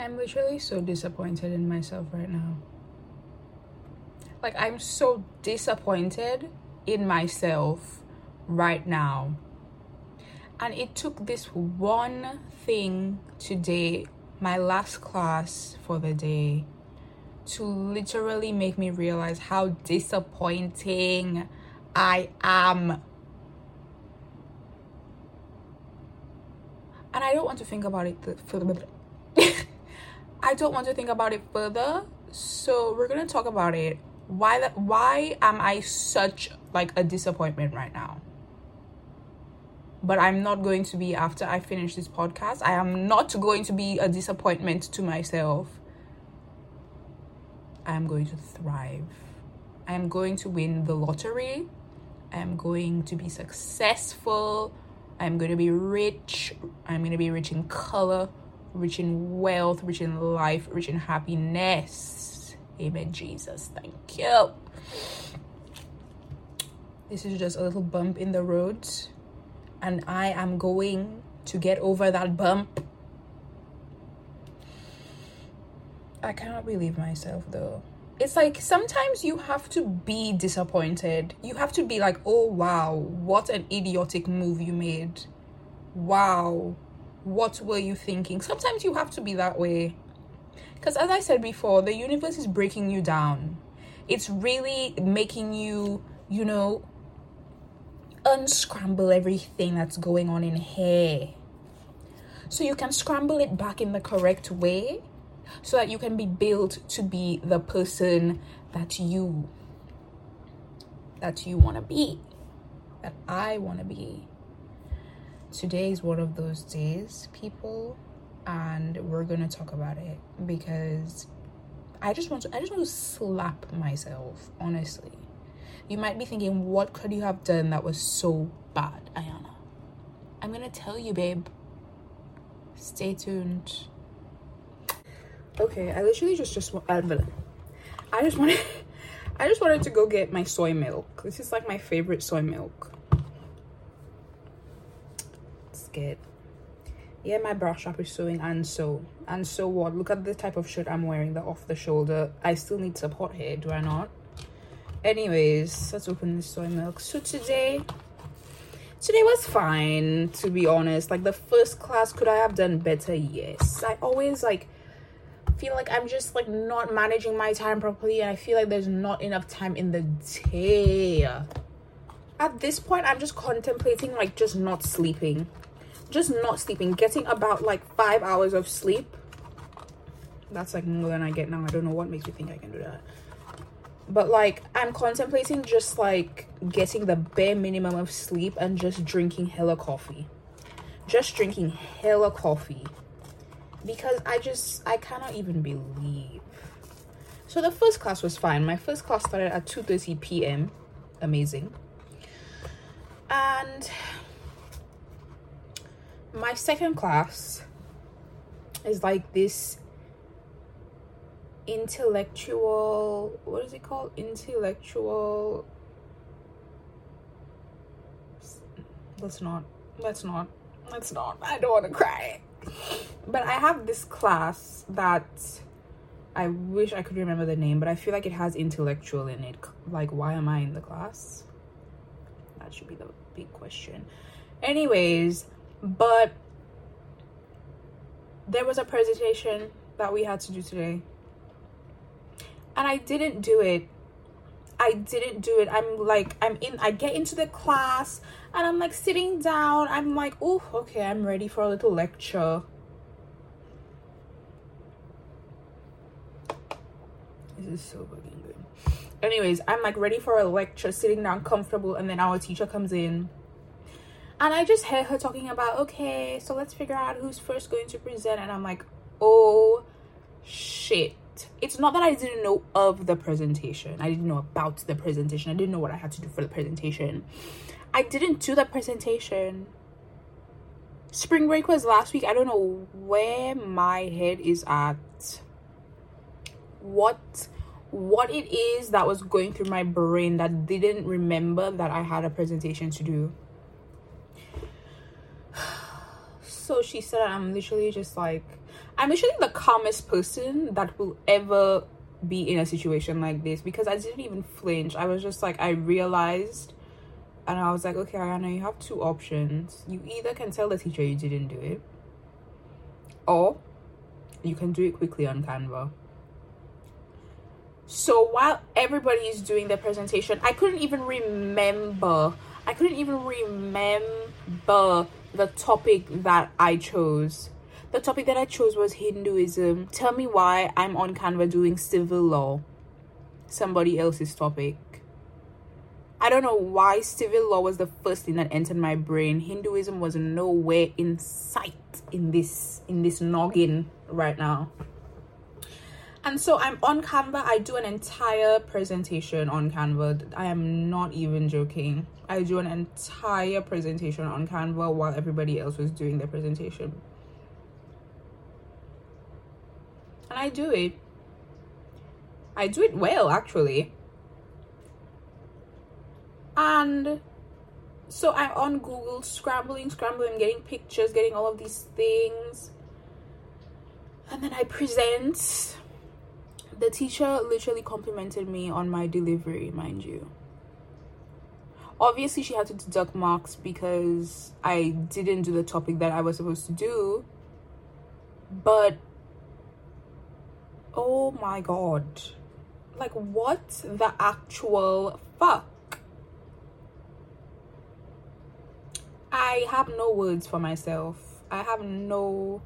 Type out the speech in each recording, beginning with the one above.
I'm literally so disappointed in myself right now. Like, I'm so disappointed in myself right now. And it took this one thing today, my last class for the day, to literally make me realize how disappointing I am. And I don't want to think about it further. I don't want to think about it further. So we're gonna talk about it. Why that why am I such like a disappointment right now? But I'm not going to be after I finish this podcast. I am not going to be a disappointment to myself. I am going to thrive. I am going to win the lottery. I am going to be successful. I'm going to be rich. I'm going to be rich in color, rich in wealth, rich in life, rich in happiness. Amen, Jesus. Thank you. This is just a little bump in the road, and I am going to get over that bump. I cannot believe myself though. It's like sometimes you have to be disappointed. You have to be like, oh wow, what an idiotic move you made. Wow, what were you thinking? Sometimes you have to be that way. Because as I said before, the universe is breaking you down. It's really making you, you know, unscramble everything that's going on in here. So you can scramble it back in the correct way so that you can be built to be the person that you that you want to be that I want to be today is one of those days people and we're to talk about it because I just want to I just want to slap myself honestly. You might be thinking what could you have done that was so bad Aiyanna? I'm to tell you babe. Stay tuned. Okay i literally just just uh, i just wanted i just wanted to go get my soy milk. This is like my favorite soy milk let's yeah my bra strap is sewing and so and so what? Look at the type of shirt i'm wearing the off the shoulder. I still need support here do i not? Anyways let's open this soy milk. So today today was fine to be honest. Like the first class could i have done better? Yes. I always like feel like I'm just like not managing my time properly and I feel like there's not enough time in the day. At this point, I'm just contemplating like just not sleeping. Just not sleeping. Getting about like five hours of sleep. That's like more than I get now. I don't know what makes me think I can do that. But like I'm contemplating just like getting the bare minimum of sleep and just drinking hella coffee. Just drinking hella coffee because I just I cannot even believe. So the first class was fine. My first class started at 2:30 p.m. Amazing. And my second class is like this intellectual what is it called intellectual let's not let's not let's not i don't want to cry but I have this class that I wish I could remember the name, but I feel like it has intellectual in it. Like, why am I in the class? That should be the big question. Anyways, but there was a presentation that we had to do today. And I didn't do it. I didn't do it. I'm like, I'm in, I get into the class and I'm like sitting down. I'm like, oh, okay, I'm ready for a little lecture. This is so fucking good. Anyways, I'm like ready for a lecture, sitting down comfortable, and then our teacher comes in. And I just hear her talking about, okay, so let's figure out who's first going to present. And I'm like, oh shit. It's not that I didn't know of the presentation. I didn't know about the presentation. I didn't know what I had to do for the presentation. I didn't do the presentation. Spring break was last week. I don't know where my head is at what what it is that was going through my brain that didn't remember that I had a presentation to do. So she said I'm literally just like I'm literally the calmest person that will ever be in a situation like this because I didn't even flinch. I was just like, I realized and I was like, okay, Aiyanna, you have two options. You either can tell the teacher you didn't do it, or you can do it quickly on Canva. So while everybody is doing their presentation, I couldn't even remember. I couldn't even remember the topic that I chose. The topic that I chose was Hinduism. Tell me why I'm on Canva doing civil law. Somebody else's topic. I don't know why civil law was the first thing that entered my brain. Hinduism was nowhere in sight in this in this noggin right now. And so I'm on Canva. I do an entire presentation on Canva. I am not even joking. I do an entire presentation on Canva while everybody else was doing their presentation. And I do it. I do it well actually and so I'm on Google scrambling, scrambling, getting pictures, getting all of these things. And then I present. The teacher literally complimented me on my delivery, mind you. Obviously, she had to deduct marks because I didn't do the topic that I was supposed to do. But oh my god. Like, what the actual fuck? I have no words for myself. I have no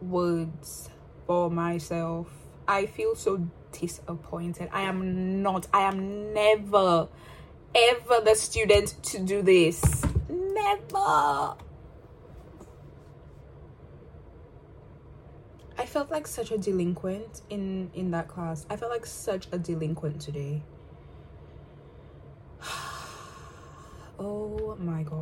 words for myself. I feel so disappointed. I am not, I am never, ever the student to do this. Never. I felt like such a delinquent in in that class. I felt like such a delinquent today. oh my gosh.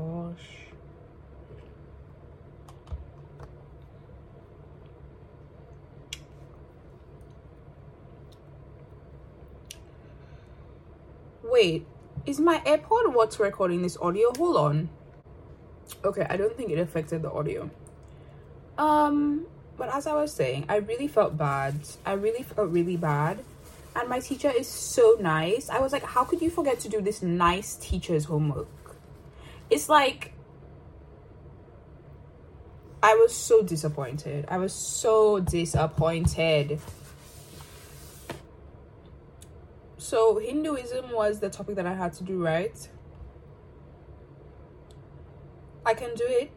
Wait, is my AirPod what's recording this audio? Hold on. Okay, I don't think it affected the audio. Um, but as I was saying, I really felt bad. I really felt really bad. And my teacher is so nice. I was like, how could you forget to do this nice teacher's homework? It's like I was so disappointed. I was so disappointed. So Hinduism was the topic that I had to do, right? I can do it.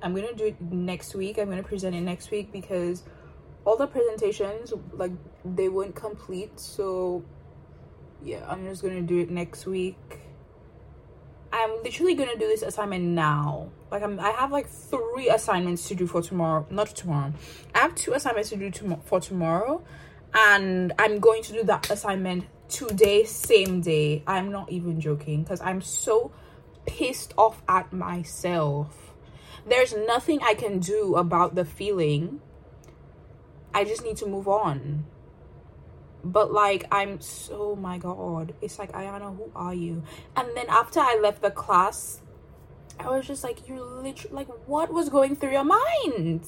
I'm gonna do it next week. I'm gonna present it next week because all the presentations like they weren't complete. So yeah, I'm just gonna do it next week. I'm literally gonna do this assignment now. Like I'm, I have like three assignments to do for tomorrow. Not tomorrow. I have two assignments to do to- for tomorrow and I'm going to do that assignment today, same day. I'm not even joking because I'm so pissed off at myself. There's nothing I can do about the feeling. I just need to move on. But like I'm so oh my god. It's like Aiyanna, who are you? And then after I left the class, I was just like, you're literally like, what was going through your mind?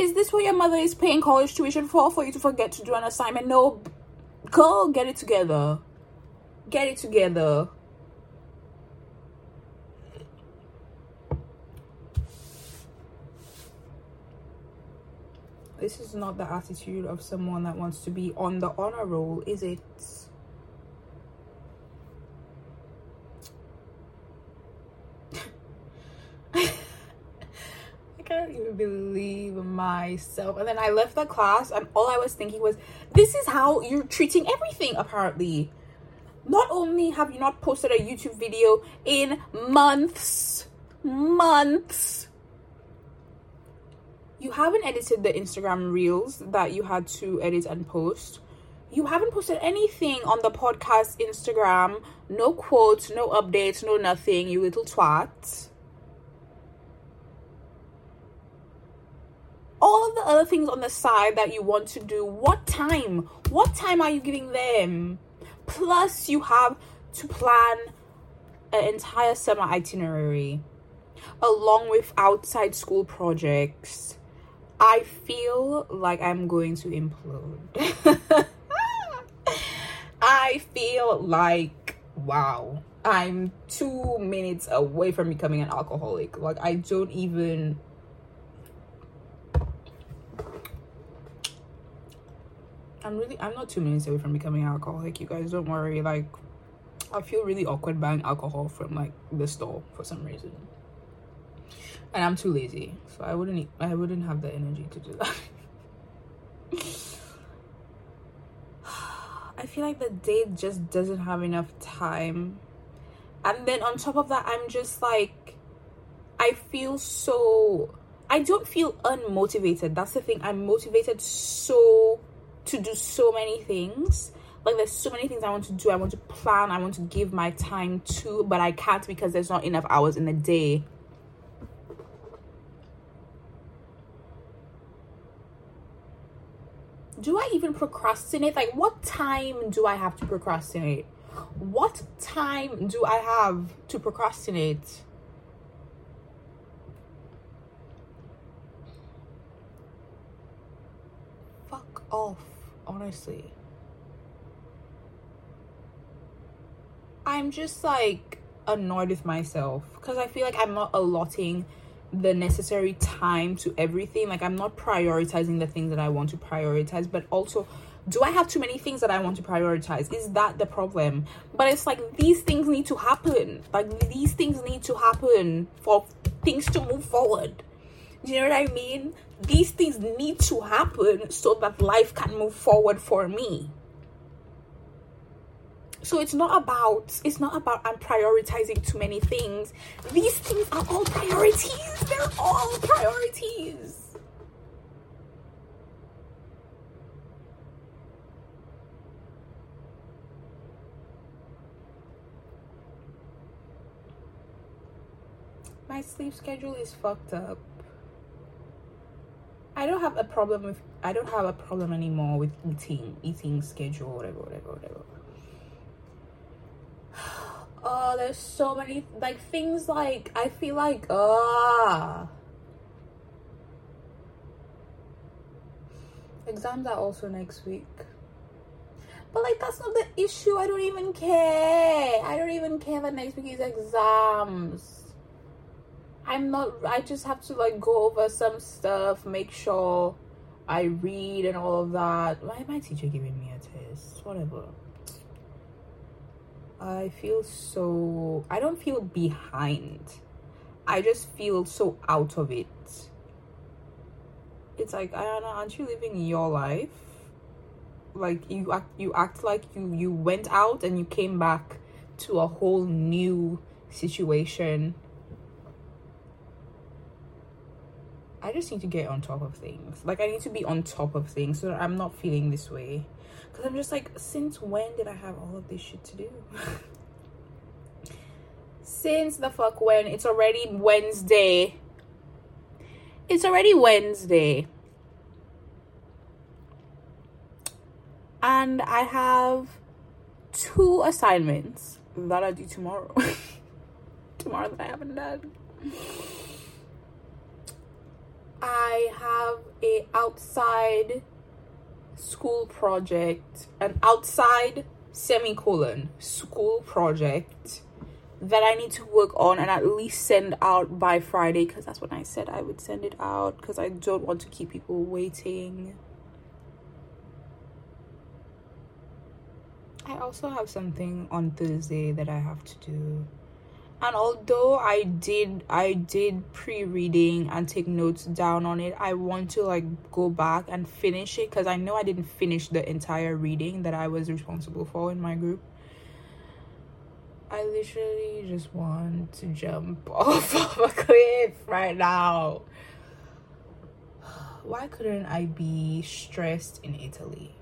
Is this what your mother is paying college tuition for? For you to forget to do an assignment? No, girl, get it together. Get it together. This is not the attitude of someone that wants to be on the honor roll, is it? can't even believe myself. And then I left the class, and all I was thinking was, this is how you're treating everything, apparently. Not only have you not posted a YouTube video in months, months, you haven't edited the Instagram reels that you had to edit and post. You haven't posted anything on the podcast Instagram. No quotes, no updates, no nothing, you little twat all of the other things on the side that you want to do what time what time are you giving them plus you have to plan an entire summer itinerary along with outside school projects I feel like I'm going to implode. I feel like, wow, I'm two minutes away from becoming an alcoholic. Like, I don't even. I'm really, I'm not two minutes away from becoming alcoholic. You guys don't worry. Like, I feel really awkward buying alcohol from like the store for some reason and I'm too lazy, so I wouldn't I wouldn't have the energy to do that. I feel like the date just doesn't have enough time. And then on top of that, I'm just like I feel so I don't feel unmotivated. That's the thing. I'm motivated so to do so many things. Like there's so many things I want to do. I want to plan. I want to give my time to, but I can't because there's not enough hours in the day. do I even procrastinate? Like, what time do I have to procrastinate? What time do I have to procrastinate? Fuck Oh, off, honestly. I'm just like annoyed with myself because I feel like I'm not allotting the necessary time to everything. Like I'm not prioritizing the things that I want to prioritize, but also do I have too many things that I want to prioritize? Is that the problem? But it's like these things need to happen. Like these things need to happen for things to move forward. Do you know what I mean? These things need to happen so that life can move forward for me. So it's not about it's not about i'm prioritizing too many things. These things are all priorities. They're all priorities. My sleep schedule is fucked up i don't have a problem with i don't have a problem anymore with eating eating schedule whatever whatever whatever. Oh there's so many like things like i feel like ah. Exams are also next week. But like that's not the issue. I don't even care. I don't even care that next week is exams i'm not i just have to like go over some stuff make sure i read and all of that why my teacher giving me a test whatever I feel so I don't feel behind. I just feel so out of it. It's like Aiyanna, aren't you living your life? Like you act you act like you you went out and you came back to a whole new situation. I just need to get on top of things. Like I need to be on top of things so that I'm not feeling this way. Because I'm just like, since when did I have all of this shit to do? since the fuck when? It's already Wednesday. It's already Wednesday. And I have two assignments that I do tomorrow. tomorrow that I haven't done. I have a outside school project, an outside semicolon school project that I need to work on and at least send out by Friday because that's when I said I would send it out because I don't want to keep people waiting. I also have something on Thursday that I have to do and although i did i did pre-reading and take notes down on it i want to like go back and finish it because i know i didn't finish the entire reading that i was responsible for in my group. I literally just want to jump off of a cliff right now. Why couldn't i be stressed in italy?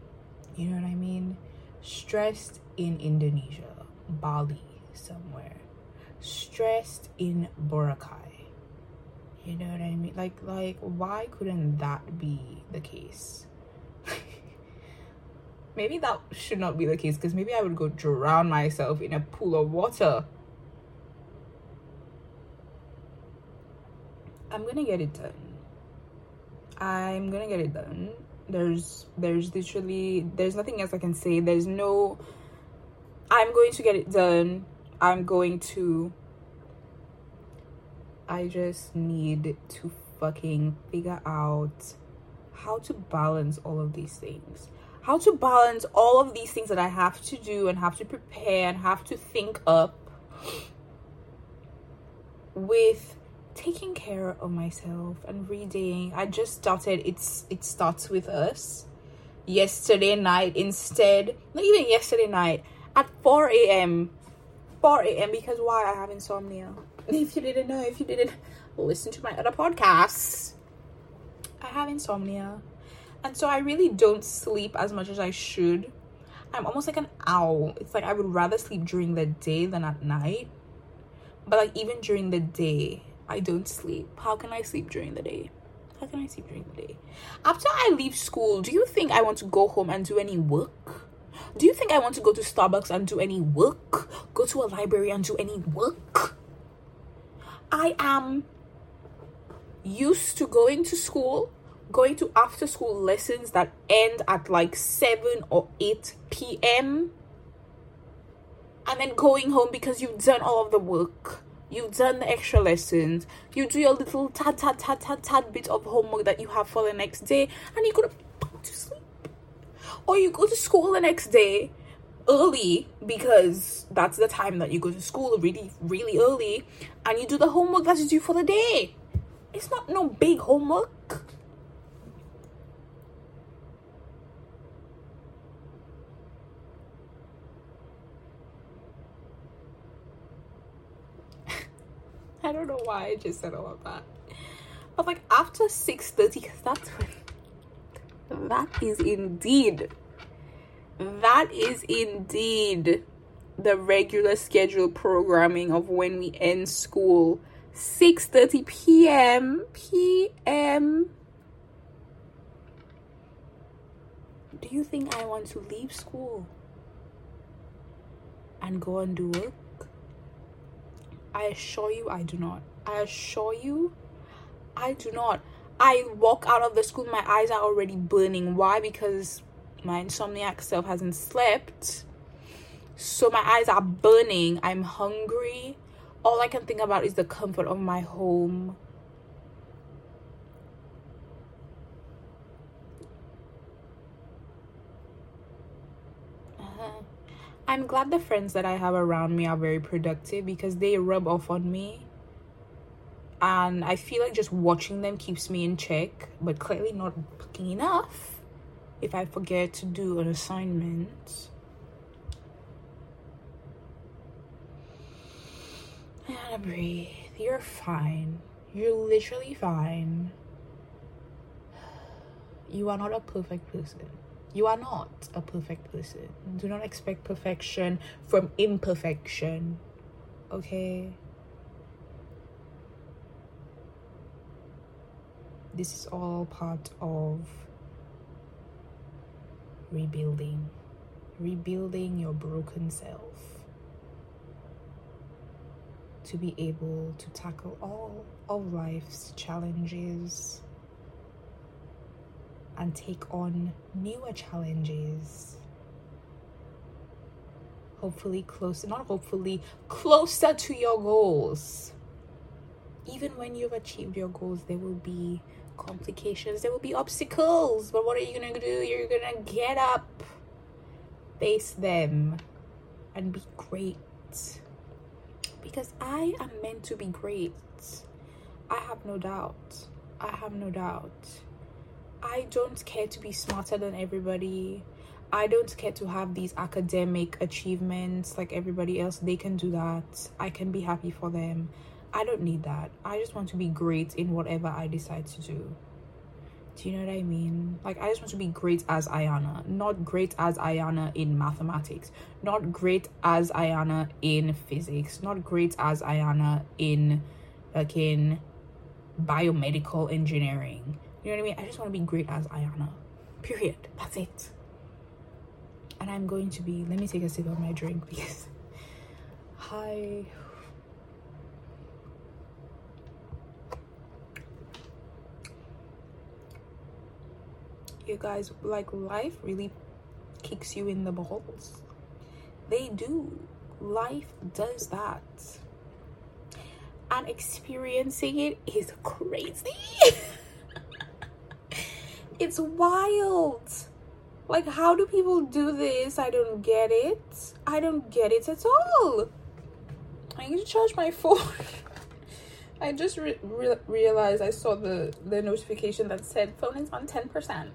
You know what i mean? Stressed in indonesia bali somewhere stressed in Boracay. You know what I mean? Like, like, why couldn't that be the case? maybe that should not be the case because maybe I would go drown myself in a pool of water. I'm gonna get it done. I'm gonna get it done. There's there's literally there's nothing else I can say. There's no I'm going to get it done. I'm going to I just need to fucking figure out how to balance all of these things. How to balance all of these things that I have to do and have to prepare and have to think up with taking care of myself and reading. I just started it's it starts with us. Yesterday night instead, not even yesterday night, at 4 a.m. 4 a.m. because why I have insomnia. If you didn't know, if you didn't listen to my other podcasts, I have insomnia. And so I really don't sleep as much as I should. I'm almost like an owl. It's like I would rather sleep during the day than at night. But like even during the day, I don't sleep. How can I sleep during the day? How can I sleep during the day? After I leave school, do you think I want to go home and do any work? Do you think I want to go to Starbucks and do any work? Go to a library and do any work? I am used to going to school, going to after school lessons that end at like 7 or 8 p.m. And then going home because you've done all of the work. You've done the extra lessons. You do your little tad tad tad tad tad bit of homework that you have for the next day, and you go to sleep. Or you go to school the next day early because that's the time that you go to school really really early and you do the homework that you do for the day it's not no big homework I don't know why I just said all of that. But like after 6.30, because that's when that is indeed that is indeed the regular schedule programming of when we end school 6:30 p.m. p.m. Do you think I want to leave school and go and do work? I assure you I do not. I assure you I do not. I walk out of the school, my eyes are already burning. Why? Because my insomniac self hasn't slept. So my eyes are burning. I'm hungry. All I can think about is the comfort of my home. Uh-huh. I'm glad the friends that I have around me are very productive because they rub off on me. And I feel like just watching them keeps me in check, but clearly not enough if I forget to do an assignment. I gotta breathe. You're fine. You're literally fine. You are not a perfect person. You are not a perfect person. Do not expect perfection from imperfection. Okay? This is all part of rebuilding, rebuilding your broken self to be able to tackle all of life's challenges and take on newer challenges. Hopefully, closer, not hopefully, closer to your goals. Even when you've achieved your goals, there will be complications, there will be obstacles. But what are you gonna do? You're gonna get up, face them, and be great. Because I am meant to be great. I have no doubt. I have no doubt. I don't care to be smarter than everybody. I don't care to have these academic achievements like everybody else. They can do that. I can be happy for them. I don't need that. I just want to be great in whatever I decide to do. Do you know what I mean? Like, I just want to be great as Aiyanna, not great as Aiyanna in mathematics, not great as Aiyanna in physics, not great as Aiyanna in, like, in biomedical engineering. You know what I mean? I just want to be great as Aiyanna. Period. That's it. And I'm going to be, let me take a sip of my drink because. Hi. You guys like life really kicks you in the balls. They do. Life does that. And experiencing it is crazy. It's wild. Like how do people do this? I don't get it. I don't get it at all. I need to charge my phone. I just re- re- realized I saw the the notification that said phone is on 10%.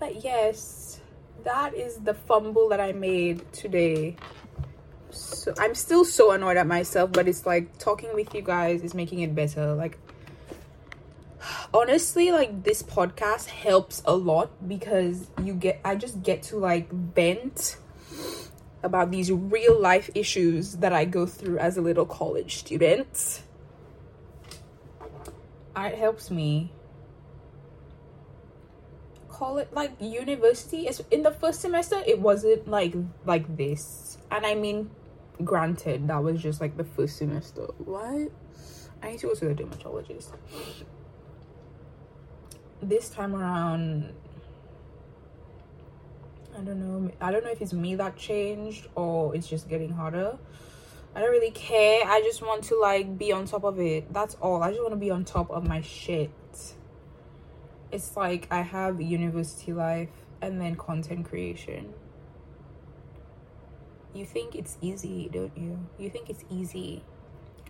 But yes, that is the fumble that I made today. So I'm still so annoyed at myself, but it's like talking with you guys is making it better. Like honestly, like this podcast helps a lot because you get I just get to like vent about these real life issues that I go through as a little college student. It helps me. Call it like university. It's in the first semester, it wasn't like like this, and I mean, granted, that was just like the first semester. What? I need to go to the dermatologist. This time around, I don't know. I don't know if it's me that changed or it's just getting harder. I don't really care. I just want to like be on top of it. That's all. I just want to be on top of my shit. It's like I have university life and then content creation. You think it's easy, don't you? You think it's easy.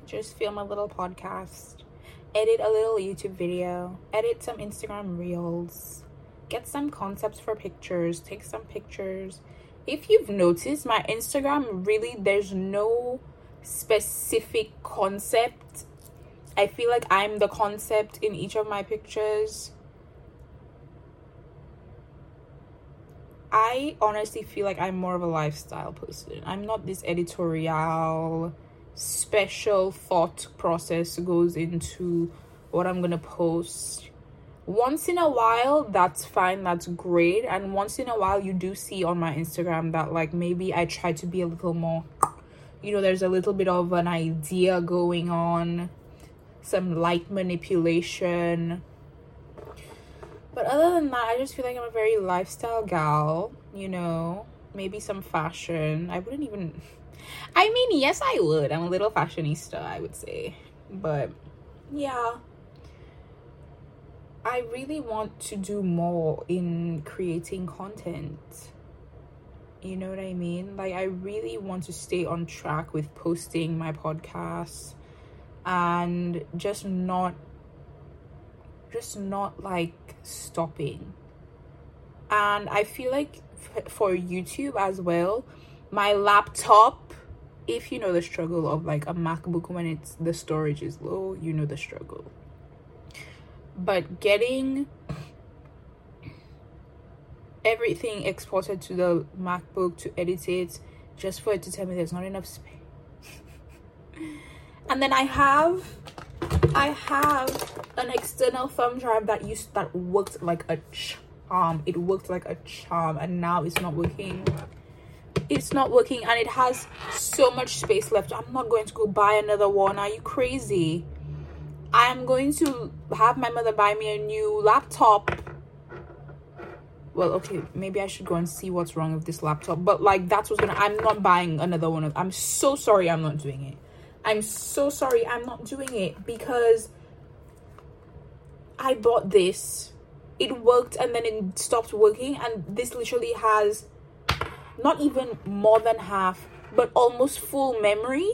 Just film a little podcast, edit a little YouTube video, edit some Instagram reels get some concepts for pictures, take some pictures. If you've noticed, my Instagram really, there's no specific concept. I feel like I'm the concept in each of my pictures. I honestly feel like I'm more of a lifestyle person. I'm not this editorial, special thought process goes into what I'm gonna post. Once in a while that's fine that's great. And once in a while you do see on my instagram that like maybe i try to be a little more you know there's a little bit of an idea going on some light manipulation but other than that i just feel like i'm a very lifestyle gal you know? Maybe some fashion. I wouldn't even i mean yes i would. I'm a little fashionista i would say. But yeah. I really want to do more in creating content. You know what I mean? Like, I really want to stay on track with posting my podcasts and just not, just not like stopping. And I feel like f- for YouTube as well, my laptop, if you know the struggle of like a MacBook when it's the storage is low, you know the struggle but getting everything exported to the MacBook to edit it just for it to tell me there's not enough space. and then I have I have an external thumb drive that used that worked like a charm. It worked like a charm and now it's not working. It's not working and it has so much space left. I'm not going to go buy another one. Are you crazy? I'm going to have my mother buy me a new laptop. Well, okay, maybe I should go and see what's wrong with this laptop. But like that's what's gonna I'm not buying another one of I'm so sorry I'm not doing it. I'm so sorry I'm not doing it because I bought this. It worked and then it stopped working and this literally has not even more than half, but almost full memory,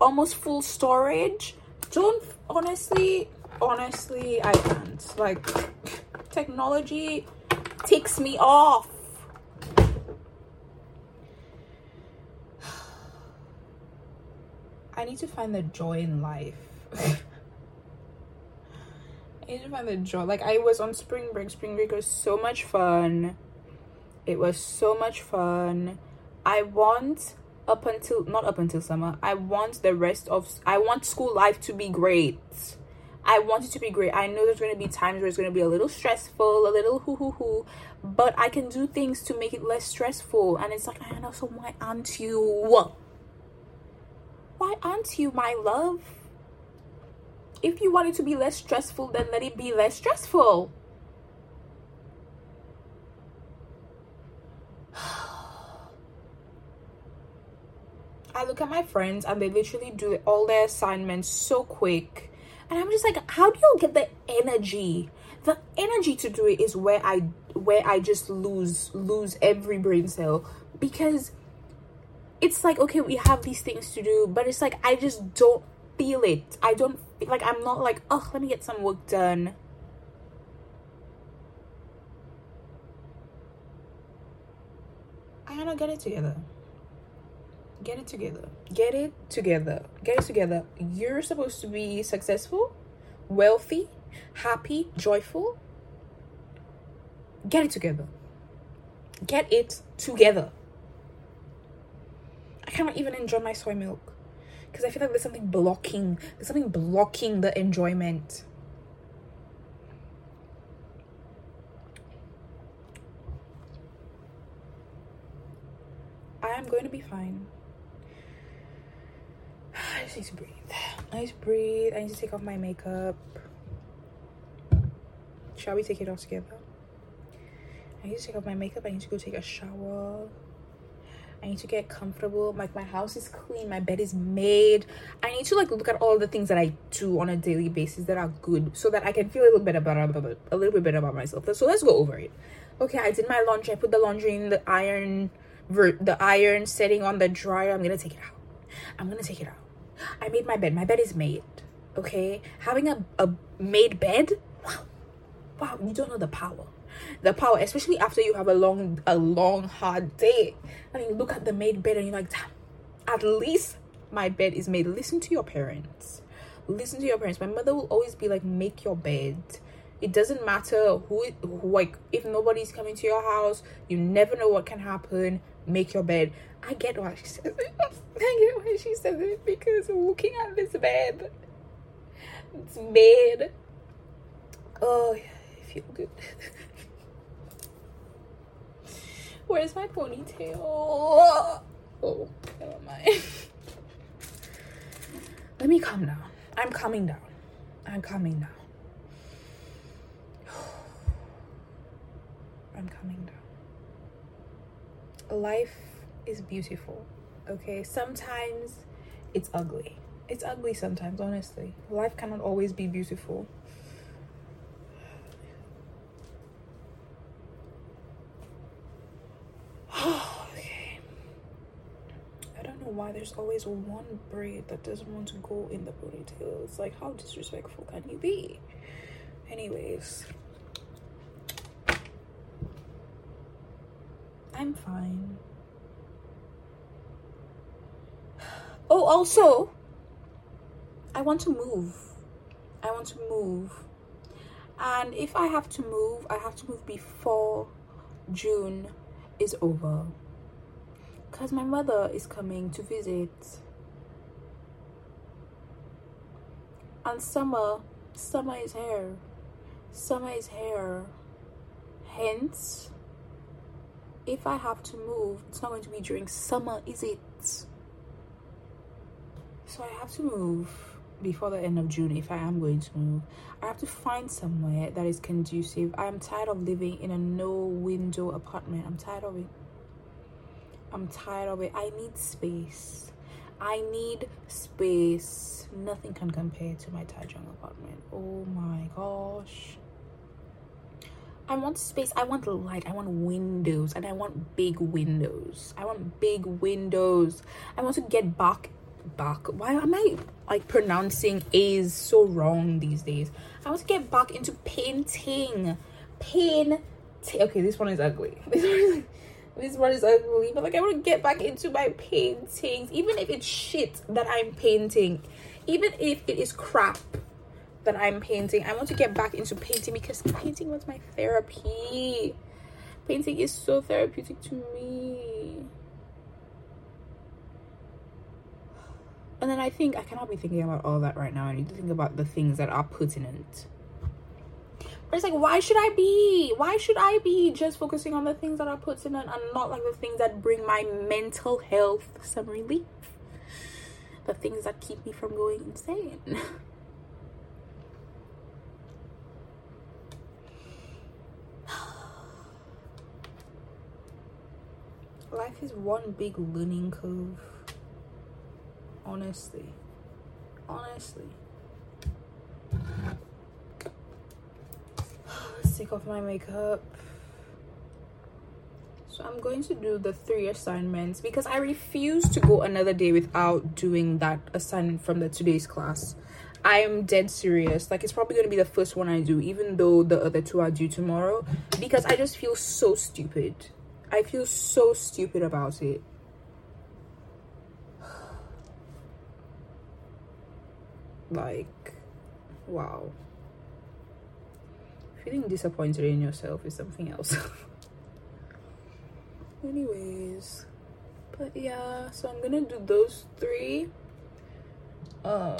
almost full storage. Don't honestly honestly i can't. Like technology ticks me off i need to find the joy in life. I need to find the joy. Like i was on spring break. Spring break was so much fun. It was so much fun. I want up until not up until summer. I want the rest of i want school life to be great. I want it to be great. I know there's going to be times where it's going to be a little stressful a little hoo hoo hoo but i can do things to make it less stressful. And it's like i know so why aren't you why aren't you my love? If you want it to be less stressful, then let it be less stressful. I look at my friends and they literally do all their assignments so quick. And I'm just like, how do you get the energy? The energy to do it is where I where I just lose lose every brain cell because it's like okay, we have these things to do, but it's like I just don't feel it. I don't like I'm not like, oh, let me get some work done. I gotta get it together. Get it together. Get it together. Get it together. You're supposed to be successful, wealthy, happy, joyful. Get it together. Get it together. I cannot even enjoy my soy milk because I feel like there's something blocking. There's something blocking the enjoyment. I am going to be fine. I just need to breathe. I need to breathe. I need to take off my makeup. Shall we take it off together? I need to take off my makeup. I need to go take a shower. I need to get comfortable. Like my house is clean, my bed is made. I need to like look at all the things that I do on a daily basis that are good, so that I can feel a little bit about a little bit better about myself. So let's go over it. Okay, I did my laundry. I put the laundry in the iron, the iron setting on the dryer. I'm gonna take it out. I'm gonna take it out. I made my bed. My bed is made. Okay, having a a made bed. Wow, wow! You don't know the power the power, especially after you have a long, a long, hard day. I mean, look at the made bed and you're like, at least my bed is made. Listen to your parents. Listen to your parents. My mother will always be like, make your bed. It doesn't matter who, who like, if nobody's coming to your house, you never know what can happen. Make your bed. I get why she says it. I get why she says it because looking at this bed, it's made. Oh, I feel good. Where's my ponytail? Oh, never mind. Let me calm down. I'm calming down. I'm calming down. I'm calming down. Life is beautiful. Okay, sometimes it's ugly. It's ugly sometimes, honestly. Life cannot always be beautiful. why there's always one braid that doesn't want to go in the ponytail. It's like, how disrespectful can you be? Anyways, I'm fine. Oh, also, I want to move. I want to move. And if I have to move, I have to move before June is over because my mother is coming to visit. And summer, summer is here. Summer is here. Hence, if I have to move, it's not going to be during summer, is it? So I have to move before the end of June if I am going to move. I have to find somewhere that is conducive. I am tired of living in a no window apartment. I'm tired of it. I'm tired of it. I need space. I need space. Nothing can compare to my Taichung apartment. Oh my gosh. I want space. I want light. I want windows. And I want big windows. I want big windows. I want to get back. Back. Why am I like pronouncing A's so wrong these days? I want to get back into painting. Painting. Okay, this one is ugly. This one is this one is ugly but like i want to get back into my paintings even if it's shit that i'm painting. Even if it is crap that i'm painting i want to get back into painting because painting was my therapy. Painting is so therapeutic to me. And then i think i cannot be thinking about all that right now. I need to think about the things that are pertinent it's like why should i be? Why should i be just focusing on the things that are put in and not like the things that bring my mental health some relief? The things that keep me from going insane. Life is one big learning curve. Honestly. Honestly let's take off my makeup. So i'm going to do the three assignments because i refuse to go another day without doing that assignment from the today's class. I am dead serious. Like it's probably going to be the first one i do even though the other two are due tomorrow because i just feel so stupid. I feel so stupid about it. Like wow feeling disappointed in yourself is something else. Anyways but yeah so i'm gonna do those three. Um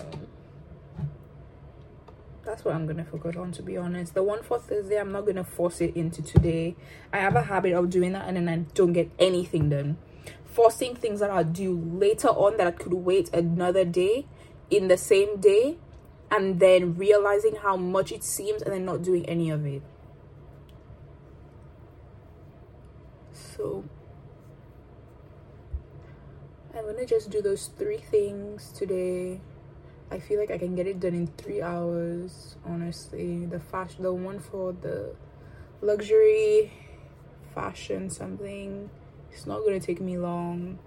that's what i'm gonna focus on to be honest. The one for thursday i'm not gonna force it into today. I have a habit of doing that and then i don't get anything done. Forcing things that are due later on that I could wait another day in the same day and then realizing how much it seems and then not doing any of it. So I'm gonna just do those three things today. I feel like I can get it done in three hours, honestly. The fashion the one for the luxury fashion something. It's not gonna take me long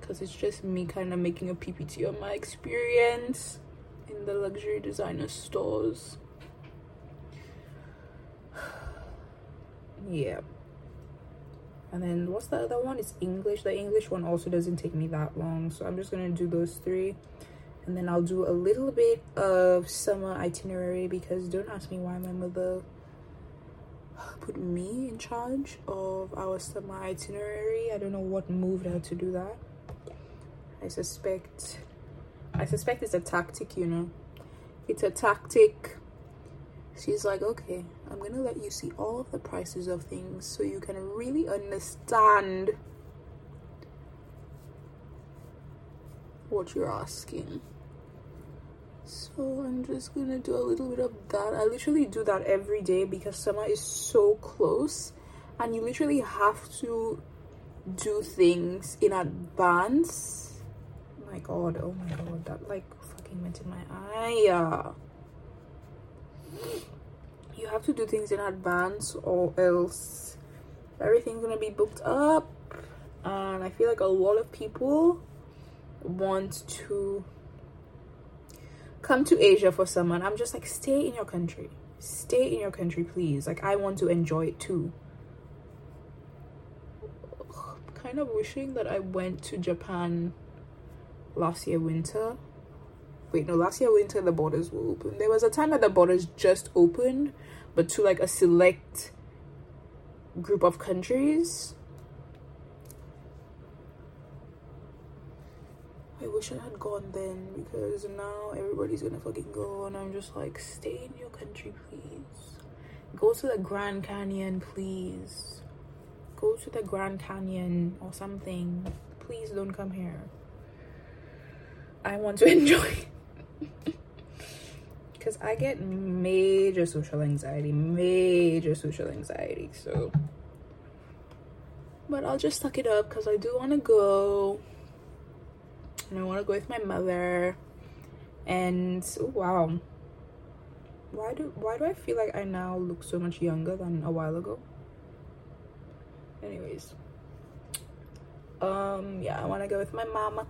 because it's just me kind of making a PPT on my experience in the luxury designer stores. yeah. And then what's the other one? It's English. The English one also doesn't take me that long. So I'm just gonna do those three. And then I'll do a little bit of summer itinerary because don't ask me why my mother put me in charge of our summer itinerary. I don't know what moved her to do that. I suspect I suspect it's a tactic, you know. It's a tactic. She's like, okay, I'm gonna let you see all of the prices of things so you can really understand what you're asking. So I'm just gonna do a little bit of that. I literally do that every day because summer is so close and you literally have to do things in advance my god oh my god that like fucking went in my eye. You have to do things in advance or else everything's gonna be booked up. And i feel like a lot of people want to come to asia for someone. i'm just like stay in your country. Stay in your country please. Like i want to enjoy it too. Kind of wishing that i went to japan last year winter. Wait no last year winter the borders were open. There was a time that the borders just opened but to like a select group of countries. I wish I had gone then because now everybody's gonna fucking go and I'm just like stay in your country please. Go to the Grand Canyon please. Go to the Grand Canyon or something. Please don't come here I want to enjoy. Because I get major social anxiety, major social anxiety. So, but I'll just suck it up because I do want to go. And I want to go with my mother. And oh, wow. Why do why do I feel like I now look so much younger than a while ago? Anyways. Um yeah, I want to go with my mama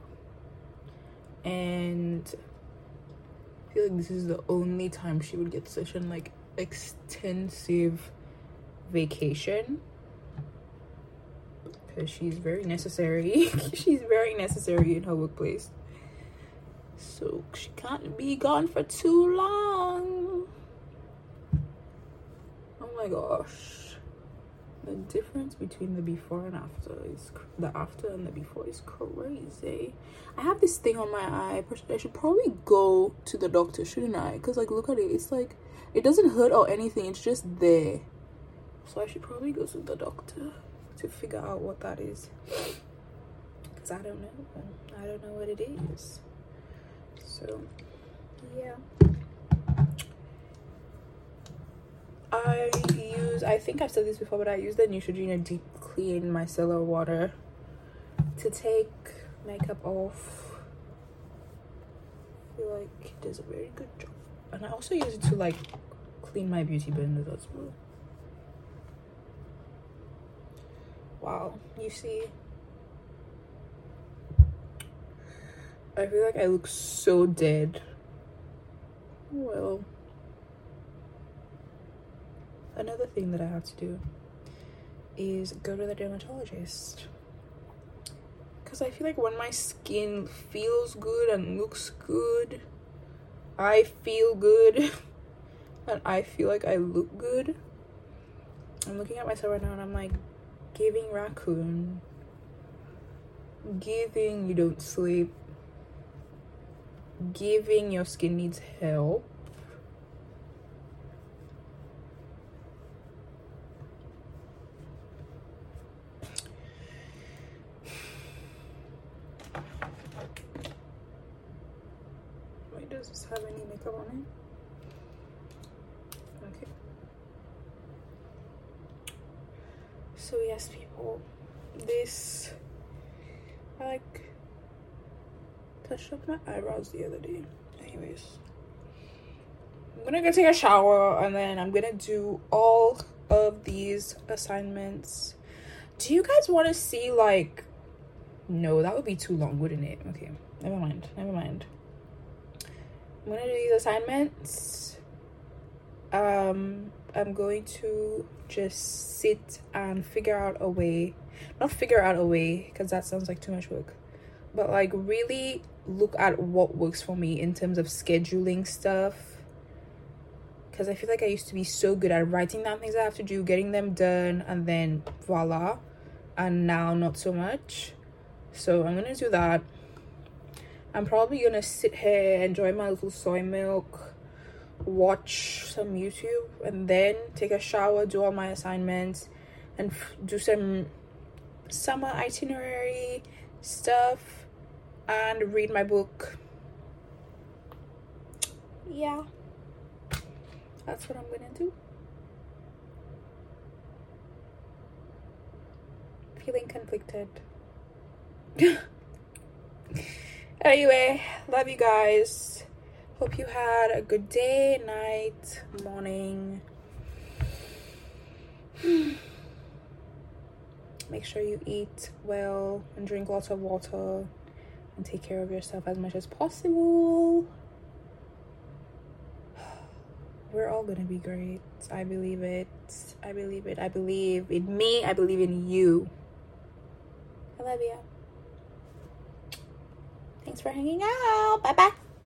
and I feel like this is the only time she would get such an like extensive vacation. Because she's very necessary. She's very necessary in her workplace. So she can't be gone for too long. Oh my gosh the difference between the before and after is the after and the before is crazy. I have this thing on my eye i should probably go to the doctor shouldn't i? Because like look at it it's like it doesn't hurt or anything it's just there. So i should probably go to the doctor to figure out what that is. Because i don't know i don't know what it is. So yeah I use, I think I've said this before, but I use the Neutrogena Deep Clean Micellar Water to take makeup off. I feel like it does a very good job. And I also use it to like clean my beauty blender as well. Wow, you see? I feel like I look so dead. Well, another thing that I have to do is go to the dermatologist. Because I feel like when my skin feels good and looks good, I feel good and I feel like I look good. I'm looking at myself right now and I'm like, giving raccoon, giving you don't sleep, giving your skin needs help. Wait, does this have any makeup on it? Okay. So yes, people, this I like touched up my eyebrows the other day. Anyways, I'm gonna go take a shower and then I'm gonna do all of these assignments. Do you guys want to see like? No, that would be too long, wouldn't it? Okay, never mind. Never mind. I'm gonna do these assignments. Um, I'm going to just sit and figure out a way, not figure out a way because that sounds like too much work, but like really look at what works for me in terms of scheduling stuff. Because I feel like I used to be so good at writing down things I have to do, getting them done, and then voila. And now, not so much. So, I'm gonna do that. I'm probably gonna sit here, enjoy my little soy milk, watch some YouTube, and then take a shower, do all my assignments, and f- do some summer itinerary stuff, and read my book. Yeah, that's what I'm gonna do. Feeling conflicted. anyway, love you guys. Hope you had a good day, night, morning. Make sure you eat well and drink lots of water and take care of yourself as much as possible. We're all gonna be great. I believe it. I believe it. I believe in me. I believe in you. I love you. Thanks for hanging out. Bye bye.